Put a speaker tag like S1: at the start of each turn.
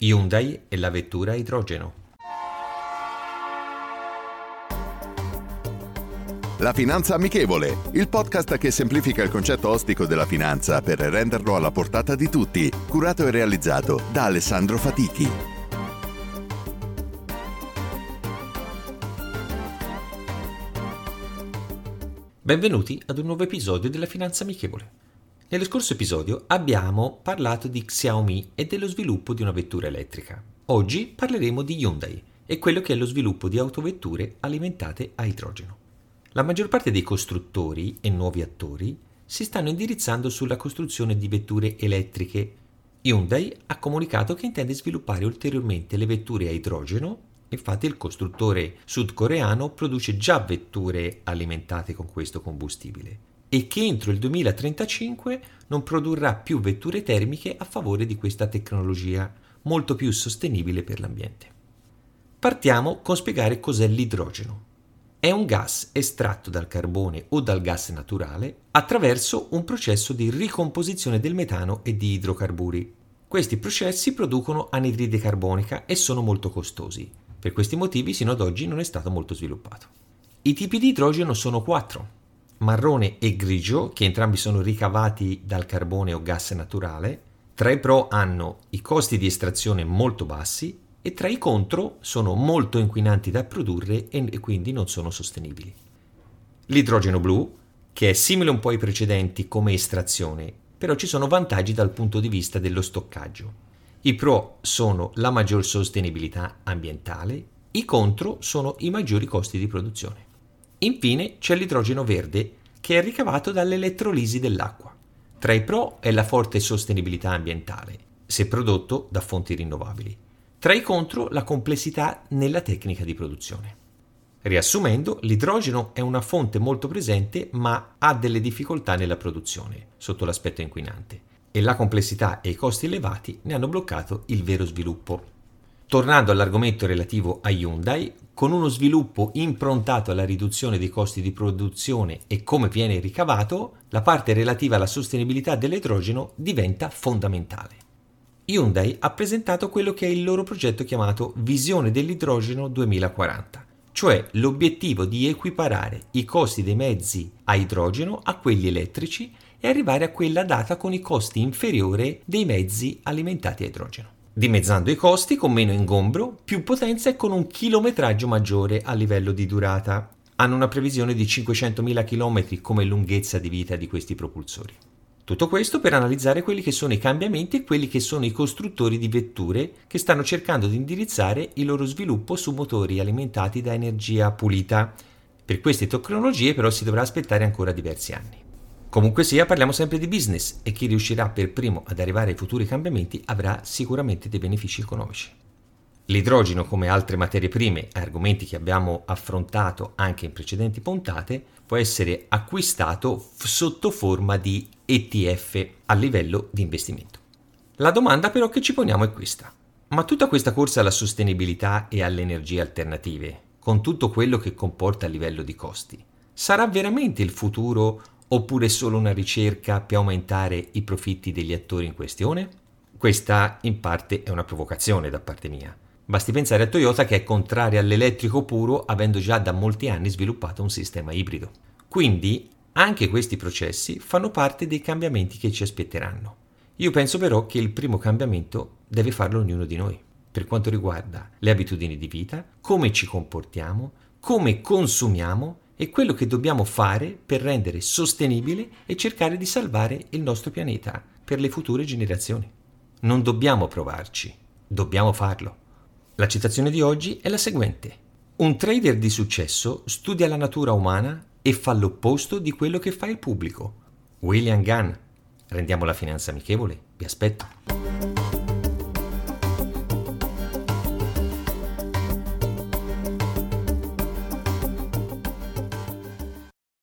S1: Hyundai e la vettura a idrogeno.
S2: La Finanza Amichevole, il podcast che semplifica il concetto ostico della finanza per renderlo alla portata di tutti, curato e realizzato da Alessandro Fatichi.
S1: Benvenuti ad un nuovo episodio della Finanza Amichevole. Nello scorso episodio abbiamo parlato di Xiaomi e dello sviluppo di una vettura elettrica. Oggi parleremo di Hyundai e quello che è lo sviluppo di autovetture alimentate a idrogeno. La maggior parte dei costruttori e nuovi attori si stanno indirizzando sulla costruzione di vetture elettriche. Hyundai ha comunicato che intende sviluppare ulteriormente le vetture a idrogeno, infatti il costruttore sudcoreano produce già vetture alimentate con questo combustibile e che entro il 2035 non produrrà più vetture termiche a favore di questa tecnologia molto più sostenibile per l'ambiente. Partiamo con spiegare cos'è l'idrogeno è un gas estratto dal carbone o dal gas naturale attraverso un processo di ricomposizione del metano e di idrocarburi. Questi processi producono anidride carbonica e sono molto costosi. Per questi motivi sino ad oggi non è stato molto sviluppato. I tipi di idrogeno sono quattro, marrone e grigio, che entrambi sono ricavati dal carbone o gas naturale. Tra i pro hanno i costi di estrazione molto bassi e tra i contro sono molto inquinanti da produrre e quindi non sono sostenibili. L'idrogeno blu, che è simile un po' ai precedenti come estrazione, però ci sono vantaggi dal punto di vista dello stoccaggio. I pro sono la maggior sostenibilità ambientale, i contro sono i maggiori costi di produzione. Infine c'è l'idrogeno verde, che è ricavato dall'elettrolisi dell'acqua. Tra i pro è la forte sostenibilità ambientale, se prodotto da fonti rinnovabili. Tra i contro la complessità nella tecnica di produzione. Riassumendo, l'idrogeno è una fonte molto presente ma ha delle difficoltà nella produzione sotto l'aspetto inquinante e la complessità e i costi elevati ne hanno bloccato il vero sviluppo. Tornando all'argomento relativo a Hyundai, con uno sviluppo improntato alla riduzione dei costi di produzione e come viene ricavato, la parte relativa alla sostenibilità dell'idrogeno diventa fondamentale. Hyundai ha presentato quello che è il loro progetto chiamato Visione dell'idrogeno 2040, cioè l'obiettivo di equiparare i costi dei mezzi a idrogeno a quelli elettrici e arrivare a quella data con i costi inferiori dei mezzi alimentati a idrogeno, dimezzando i costi con meno ingombro, più potenza e con un chilometraggio maggiore a livello di durata. Hanno una previsione di 500.000 km come lunghezza di vita di questi propulsori. Tutto questo per analizzare quelli che sono i cambiamenti e quelli che sono i costruttori di vetture che stanno cercando di indirizzare il loro sviluppo su motori alimentati da energia pulita. Per queste tecnologie però si dovrà aspettare ancora diversi anni. Comunque sia, parliamo sempre di business e chi riuscirà per primo ad arrivare ai futuri cambiamenti avrà sicuramente dei benefici economici. L'idrogeno, come altre materie prime, argomenti che abbiamo affrontato anche in precedenti puntate, può essere acquistato f- sotto forma di ETF a livello di investimento. La domanda però che ci poniamo è questa. Ma tutta questa corsa alla sostenibilità e alle energie alternative, con tutto quello che comporta a livello di costi, sarà veramente il futuro oppure solo una ricerca per aumentare i profitti degli attori in questione? Questa in parte è una provocazione da parte mia Basti pensare a Toyota che è contraria all'elettrico puro avendo già da molti anni sviluppato un sistema ibrido. Quindi anche questi processi fanno parte dei cambiamenti che ci aspetteranno. Io penso però che il primo cambiamento deve farlo ognuno di noi, per quanto riguarda le abitudini di vita, come ci comportiamo, come consumiamo e quello che dobbiamo fare per rendere sostenibile e cercare di salvare il nostro pianeta per le future generazioni. Non dobbiamo provarci, dobbiamo farlo. La citazione di oggi è la seguente. Un trader di successo studia la natura umana e fa l'opposto di quello che fa il pubblico. William Gunn. Rendiamo la finanza amichevole. Vi aspetto.